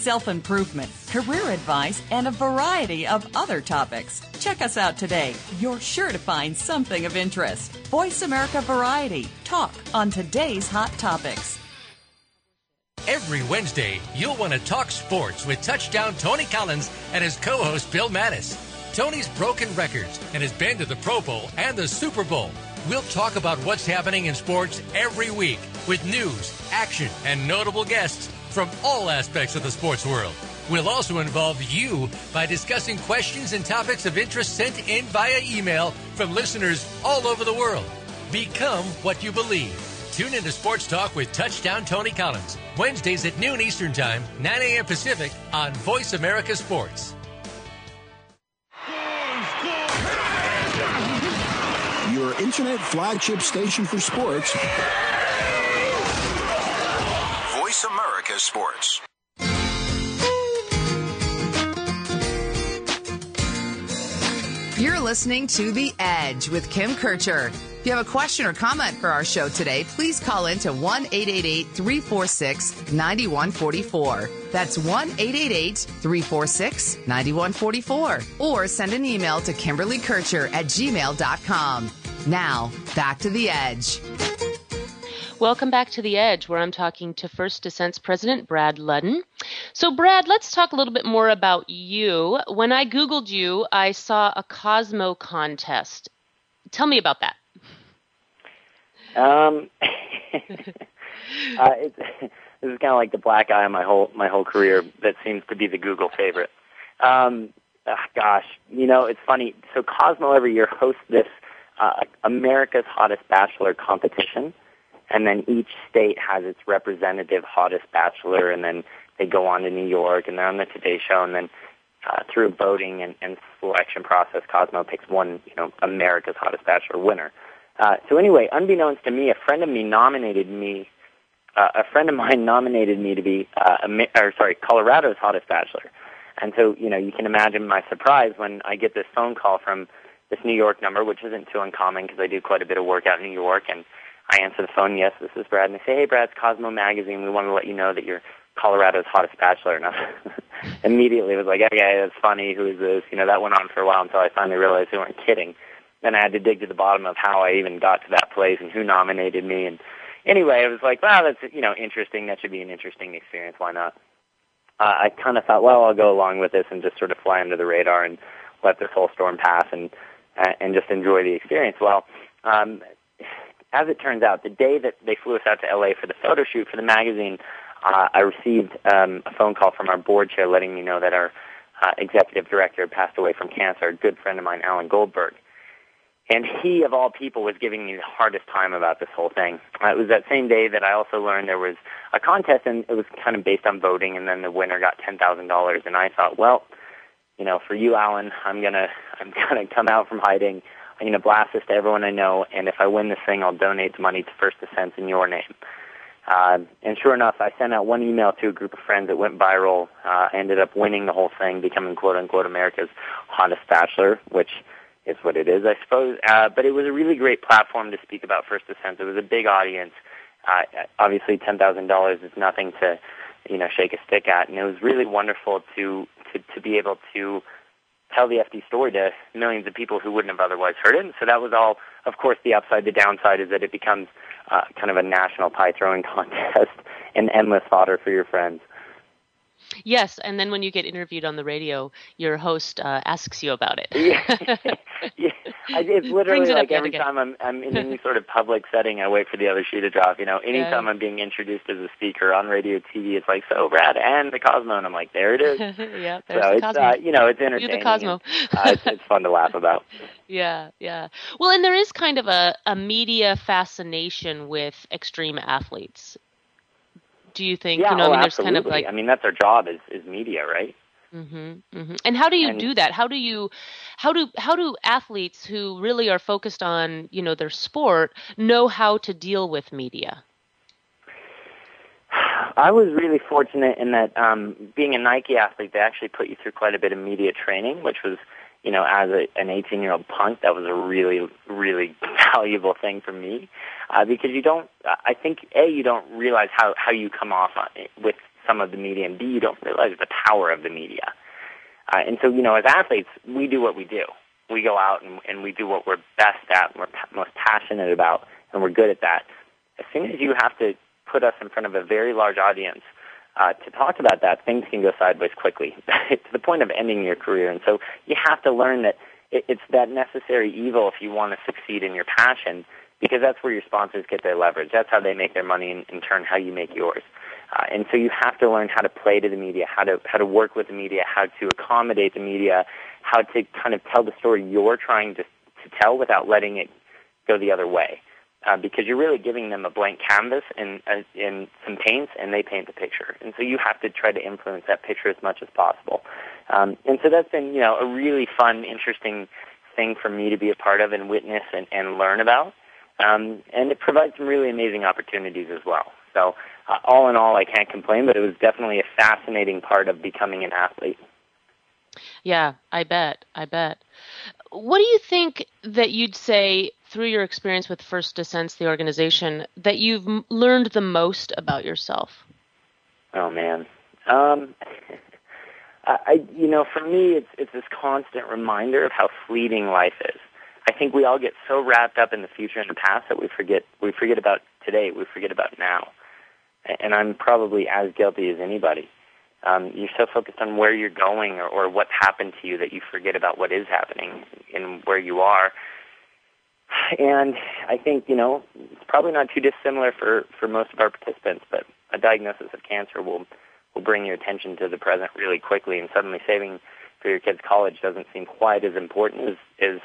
self improvement, career advice, and a variety of other topics. Check us out today. You're sure to find something of interest. Voice America Variety. Talk on today's hot topics. Every Wednesday, you'll want to talk sports with touchdown Tony Collins and his co host Bill Mattis. Tony's broken records and has been to the Pro Bowl and the Super Bowl. We'll talk about what's happening in sports every week with news, action, and notable guests from all aspects of the sports world. We'll also involve you by discussing questions and topics of interest sent in via email from listeners all over the world. Become what you believe. Tune into Sports Talk with Touchdown Tony Collins, Wednesdays at noon Eastern Time, 9 a.m. Pacific on Voice America Sports. Your internet flagship station for sports. America Sports. You're listening to The Edge with Kim Kircher. If you have a question or comment for our show today, please call in to 1 888 346 9144. That's 1 888 346 9144. Or send an email to Kimberly Kircher at gmail.com. Now, back to The Edge. Welcome back to The Edge, where I'm talking to First Descent's President Brad Ludden. So, Brad, let's talk a little bit more about you. When I Googled you, I saw a Cosmo contest. Tell me about that. Um, [LAUGHS] uh, it's, this is kind of like the black eye of my whole my whole career. That seems to be the Google favorite. Um, uh, gosh, you know, it's funny. So Cosmo every year hosts this uh, America's Hottest Bachelor competition and then each state has its representative hottest bachelor, and then they go on to New York, and they're on the Today Show, and then uh, through voting and, and selection process, Cosmo picks one, you know, America's Hottest Bachelor winner. Uh, so anyway, unbeknownst to me, a friend of me nominated me. Uh, a friend of mine [LAUGHS] nominated me to be, uh, or sorry, Colorado's Hottest Bachelor. And so, you know, you can imagine my surprise when I get this phone call from this New York number, which isn't too uncommon because I do quite a bit of work out in New York, and I answer the phone, yes, this is Brad, and they say, hey, Brad, it's Cosmo Magazine. We want to let you know that you're Colorado's hottest bachelor. And I [LAUGHS] immediately was like, okay, that's funny. Who is this? You know, that went on for a while until I finally realized they weren't kidding. Then I had to dig to the bottom of how I even got to that place and who nominated me. And anyway, it was like, wow, that's, you know, interesting. That should be an interesting experience. Why not? Uh, I kind of thought, well, I'll go along with this and just sort of fly under the radar and let this whole storm pass and, uh, and just enjoy the experience. Well, um, as it turns out, the day that they flew us out to LA for the photo shoot for the magazine, uh, I received um, a phone call from our board chair letting me know that our uh, executive director had passed away from cancer, a good friend of mine, Alan Goldberg. And he, of all people, was giving me the hardest time about this whole thing. Uh, it was that same day that I also learned there was a contest, and it was kind of based on voting, and then the winner got ten thousand dollars. And I thought, well, you know, for you, Alan, I'm gonna, I'm [LAUGHS] gonna come out from hiding Going to blast this to everyone I know, and if I win this thing, I'll donate the money to First Descent in your name. Uh, and sure enough, I sent out one email to a group of friends that went viral. Uh, ended up winning the whole thing, becoming quote unquote America's hottest bachelor, which is what it is, I suppose. Uh, but it was a really great platform to speak about First Descent. It was a big audience. Uh, obviously, ten thousand dollars is nothing to, you know, shake a stick at, and it was really wonderful to to to be able to tell the FD story to millions of people who wouldn't have otherwise heard it. So that was all, of course, the upside. The downside is that it becomes uh, kind of a national pie throwing [LAUGHS] contest and endless fodder for your friends. Yes, and then when you get interviewed on the radio, your host uh, asks you about it. yeah, [LAUGHS] yeah. I, it's literally it like every again. time I'm I'm in any [LAUGHS] sort of public setting, I wait for the other shoe to drop. You know, anytime yeah. I'm being introduced as a speaker on radio, TV, it's like so Brad and the Cosmo, and I'm like, there it is. [LAUGHS] yeah, so the it's Cosmo. Uh, you know it's entertaining. You're the Cosmo. and, uh, it's, it's fun to laugh about. Yeah, yeah. Well, and there is kind of a, a media fascination with extreme athletes. Do you think? Yeah, you know, oh, I mean, there's absolutely. kind of like. I mean, that's our job is is media, right? Mm-hmm, mm-hmm. And how do you And- do that? How do you, how do how do athletes who really are focused on you know their sport know how to deal with media? [SIGHS] I was really fortunate in that um, being a Nike athlete, they actually put you through quite a bit of media training, which was, you know, as a, an 18-year-old punk, that was a really, really valuable thing for me uh, because you don't. I think a you don't realize how how you come off on, it with some of the media, and b you don't realize the power of the media. Uh, and so, you know, as athletes, we do what we do. We go out and, and we do what we're best at, and we're pa- most passionate about, and we're good at that. As soon as you have to put us in front of a very large audience uh, to talk about that, things can go sideways quickly [LAUGHS] to the point of ending your career. And so you have to learn that it, it's that necessary evil if you want to succeed in your passion, because that's where your sponsors get their leverage. That's how they make their money, and in turn, how you make yours. Uh, and so you have to learn how to play to the media, how to how to work with the media, how to accommodate the media, how to kind of tell the story you're trying to to tell without letting it go the other way. Uh, because you're really giving them a blank canvas and uh, and some paints, and they paint the picture. And so you have to try to influence that picture as much as possible. Um, and so that's been you know a really fun, interesting thing for me to be a part of and witness and, and learn about. Um, and it provides some really amazing opportunities as well. So uh, all in all, I can't complain, but it was definitely a fascinating part of becoming an athlete. Yeah, I bet. I bet. What do you think that you'd say through your experience with First Descents, the organization, that you've learned the most about yourself? Oh man, um, [LAUGHS] I, I you know for me it's it's this constant reminder of how fleeting life is. I think we all get so wrapped up in the future and the past that we forget we forget about today. We forget about now, and I'm probably as guilty as anybody. Um, you're so focused on where you're going or, or what's happened to you that you forget about what is happening and where you are. And I think you know it's probably not too dissimilar for for most of our participants, but a diagnosis of cancer will will bring your attention to the present really quickly, and suddenly saving for your kid's college doesn't seem quite as important as as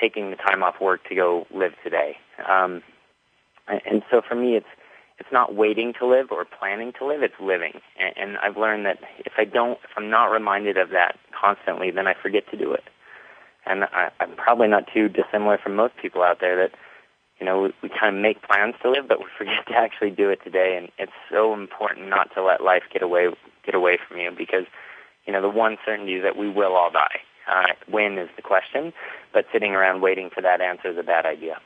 taking the time off work to go live today. Um, and, so for me, it's it's not waiting to live or planning to live; it's living. And, and I've learned that if I don't, if I'm not reminded of that constantly, then I forget to do it. And I, I'm probably not too dissimilar from most people out there that you know, we, we kind of make plans to live, but we [LAUGHS] forget to actually do it today. And it's so important not to let life get away get away from you because, you know, the one certainty is that we will all die. Uh, when is the question, but sitting around waiting for that answer is a bad idea.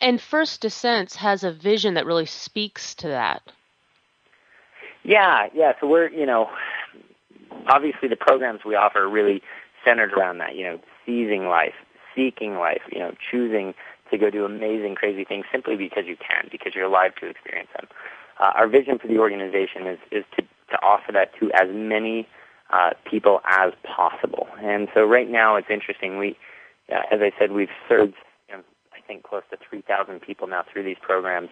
And First Descents has a vision that really speaks to that. Yeah, yeah. So we're, you know, obviously the programs we offer are really centered around that. You know, seizing life, seeking life. You know, choosing to go do amazing, crazy things simply because you can, because you're alive to experience them. Uh, our vision for the organization is is to to offer that to as many uh, people as possible. And so right now it's interesting. We, uh, as I said, we've served you know, I think close to 3,000 people now through these programs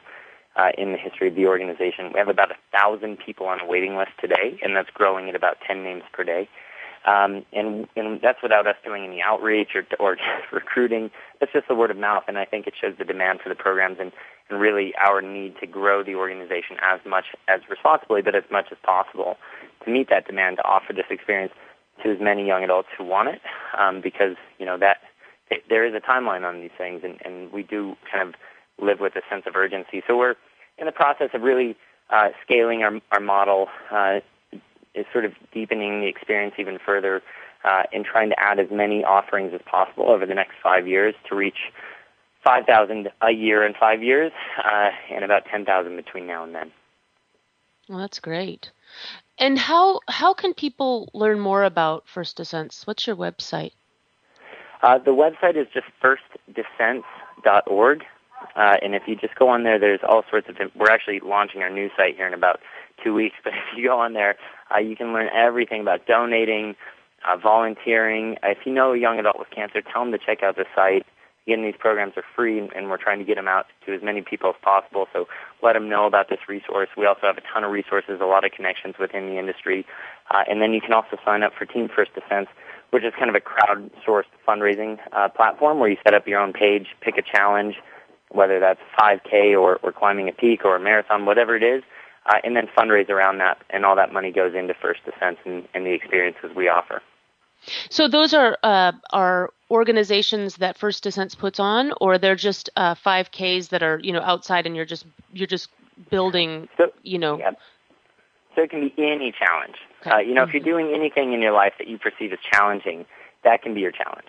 uh, in the history of the organization. We have about a thousand people on a waiting list today, and that's growing at about 10 names per day. Um, and, and that's without us doing any outreach or, or [LAUGHS] recruiting. That's just the word of mouth, and I think it shows the demand for the programs and, and really our need to grow the organization as much as responsibly, but as much as possible to meet that demand to offer this experience to as many young adults who want it, um, because you know that there is a timeline on these things, and, and we do kind of live with a sense of urgency. So we're in the process of really uh, scaling our, our model uh, is sort of deepening the experience even further uh, and trying to add as many offerings as possible over the next five years to reach 5,000 a year in five years uh, and about 10,000 between now and then. Well, that's great. And how how can people learn more about First Descents? What's your website? Uh, the website is just firstdescents.org. Uh, and if you just go on there, there's all sorts of. We're actually launching our new site here in about two weeks, [LAUGHS] but if you go on there, uh, you can learn everything about donating, uh, volunteering. If you know a young adult with cancer, tell them to check out the site. Again, these programs are free, and we're trying to get them out to as many people as possible. So let them know about this resource. We also have a ton of resources, a lot of connections within the industry. Uh, and then you can also sign up for Team First Descents, which is kind of a crowdsourced fundraising uh, platform where you set up your own page, pick a challenge, whether that's 5K or, or climbing a peak or a marathon, whatever it is, uh, and then fundraise around that. And all that money goes into First Descents and, and the experiences we offer. So those are uh, are organizations that First Descents puts on, or they're just uh, 5Ks that are you know outside, and you're just you're just building, so, you know. Yeah. So it can be any challenge. Okay. Uh, you know, mm-hmm. if you're doing anything in your life that you perceive as challenging, that can be your challenge.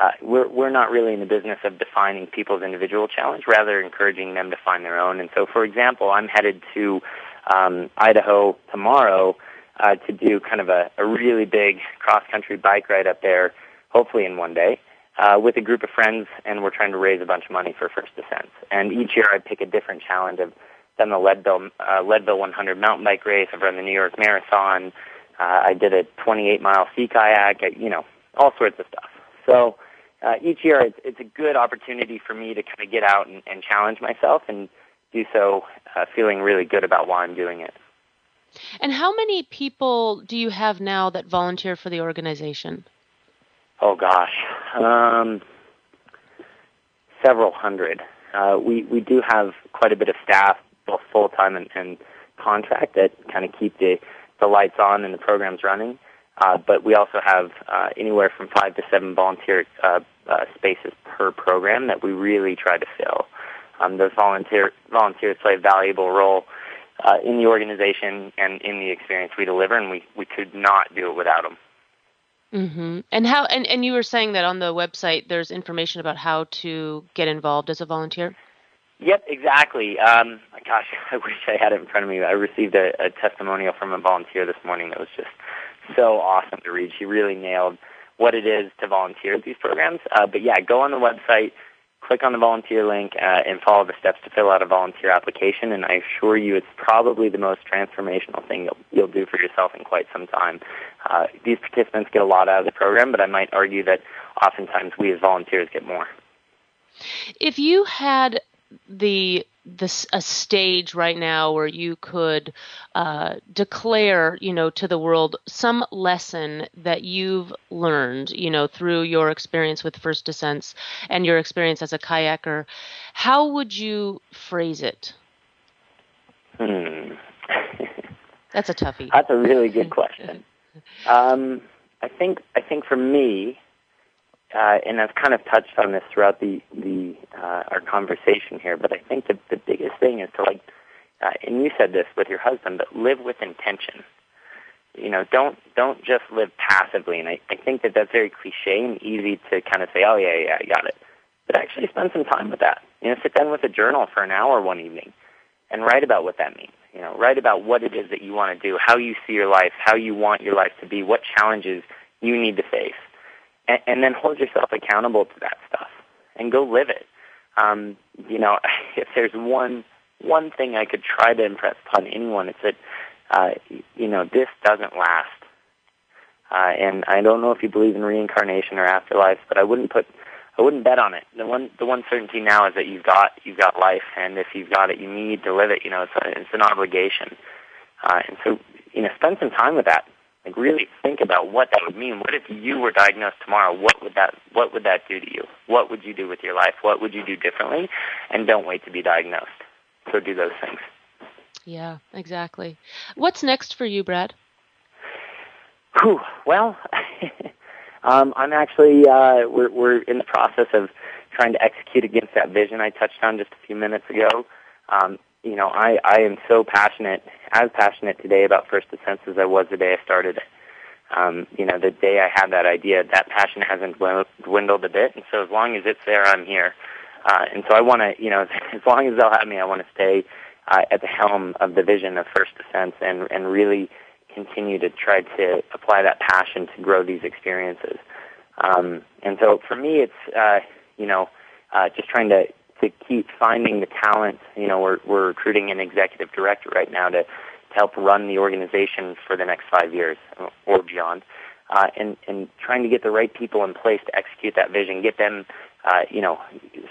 Uh, we're we're not really in the business of defining people's individual challenge, rather encouraging them to find their own. And so, for example, I'm headed to um, Idaho tomorrow uh, to do kind of a, a really big cross country bike ride up there, hopefully in one day, uh, with a group of friends, and we're trying to raise a bunch of money for First Descents. And each year I pick a different challenge. I've done the Leadville, uh, Leadville 100 mountain bike race. I've run the New York Marathon. Uh, I did a 28 mile sea kayak. I, you know, all sorts of stuff. So uh, each year it's, it's a good opportunity for me to kind of get out and, and challenge myself and do so uh, feeling really good about why I'm doing it. And how many people do you have now that volunteer for the organization? Oh gosh, um, several hundred. Uh, we we do have quite a bit of staff, both full time and, and contract, that kind of keep the the lights on and the programs running. Uh, but we also have uh, anywhere from five to seven volunteer uh, uh, spaces per program that we really try to fill. Um, those volunteer volunteers play a valuable role uh, in the organization and in the experience we deliver, and we, we could not do it without them. Mm-hmm. And how? And, and you were saying that on the website, there's information about how to get involved as a volunteer. Yep, exactly. Um, gosh, [LAUGHS] I wish I had it in front of me. I received a, a testimonial from a volunteer this morning that was just so awesome to read. She really nailed what it is to volunteer at these programs. Uh, but yeah, go on the website, click on the volunteer link uh, and follow the steps to fill out a volunteer application. And I assure you, it's probably the most transformational thing you'll, you'll do for yourself in quite some time. Uh, these participants get a lot out of the program, but I might argue that oftentimes we as volunteers get more. If you had the this a stage right now where you could uh, declare, you know, to the world some lesson that you've learned, you know, through your experience with First Descents and your experience as a kayaker. How would you phrase it? Hmm. That's a toughie. That's a really good question. [LAUGHS] Um, I think I think for me, uh, and I've kind of touched on this throughout the the uh, our conversation here, but I think the the biggest thing is to like, uh, and you said this with your husband, but live with intention. You know, don't don't just live passively. And I, I think that that's very cliche and easy to kind of say, oh yeah, yeah, I got it. But actually spend some time with that. You know, sit down with a journal for an hour one evening and write about what that means. You know, write about what it is that you want to do, how you see your life, how you want your life to be, what challenges you need to face and, and then hold yourself accountable to that stuff and go live it. Um, you know, [LAUGHS] if there's one one thing I could try to impress upon anyone, it's that uh, you know this doesn't last. Uh, and I don't know if you believe in reincarnation or afterlife, but I wouldn't put I wouldn't bet on it. The one the one certainty now is that you've got you've got life, and if you've got it, you need to live it. You know, it's a, it's an obligation. Uh, and so you know, spend some time with that. Like really think about what that would mean. What if you were diagnosed tomorrow? What would that what would that do to you? What would you do with your life? What would you do differently? And don't wait to be diagnosed. So do those things. Yeah, exactly. What's next for you, Brad? Whew, well, [LAUGHS] um, I'm actually uh, we're we're in the process of trying to execute against that vision I touched on just a few minutes ago. Um, you know, I, I am so passionate, as passionate today about First Descents as I was the day I started. Um, you know, the day I had that idea, that passion hasn't dwindled a bit, and so as long as it's there, I'm here. Uh, and so I want to, you know, [LAUGHS] as long as they'll have me, I want to stay uh, at the helm of the vision of First Descents and and really continue to try to apply that passion to grow these experiences. Um, and so for me, it's uh, you know uh, just trying to to keep finding the talent. You know, we're we're recruiting an executive director right now to to help run the organization for the next five years or beyond, uh, and and trying to get the right people in place to execute that vision, get them, uh, you know,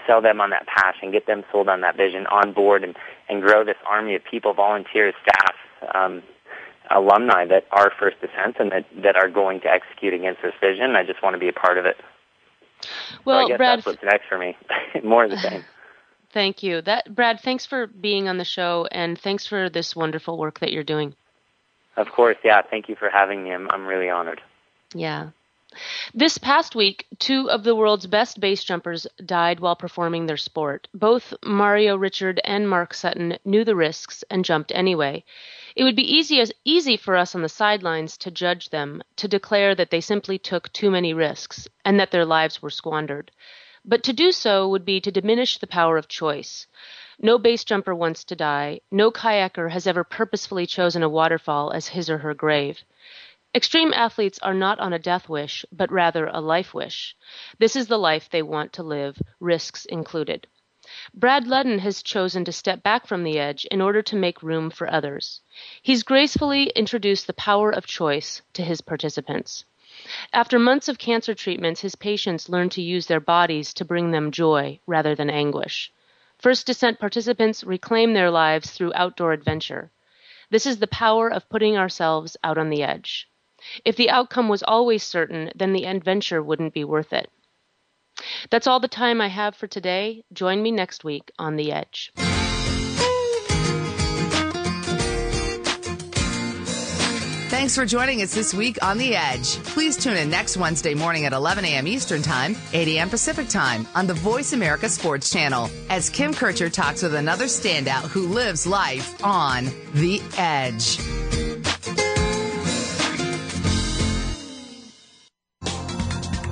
sell them on that passion, get them sold on that vision, on board, and and grow this army of people, volunteers, staff. Um, alumni that are First Descents and that, that are going to execute against this vision. I just want to be a part of it. Well, so I guess Brad, that's what's next for me. [LAUGHS] More of the [LAUGHS] same. Thank you. That Brad, thanks for being on the show and thanks for this wonderful work that you're doing. Of course, yeah. Thank you for having me. I'm I'm really honored. Yeah. This past week, two of the world's best base jumpers died while performing their sport. Both Mario Richard and Mark Sutton knew the risks and jumped anyway. It would be easy, as, easy for us on the sidelines to judge them, to declare that they simply took too many risks and that their lives were squandered. But to do so would be to diminish the power of choice. No base jumper wants to die. No kayaker has ever purposefully chosen a waterfall as his or her grave. Extreme athletes are not on a death wish, but rather a life wish. This is the life they want to live, risks included. Brad Ludden has chosen to step back from the edge in order to make room for others. He's gracefully introduced the power of choice to his participants. After months of cancer treatments, his patients learned to use their bodies to bring them joy rather than anguish. First Descent participants reclaim their lives through outdoor adventure. This is the power of putting ourselves out on the edge. If the outcome was always certain, then the adventure wouldn't be worth it. That's all the time I have for today. Join me next week on The Edge. Thanks for joining us this week on The Edge. Please tune in next Wednesday morning at 11 a.m. Eastern Time, 8 a.m. Pacific Time on the Voice America Sports Channel as Kim Kircher talks with another standout who lives life on The Edge.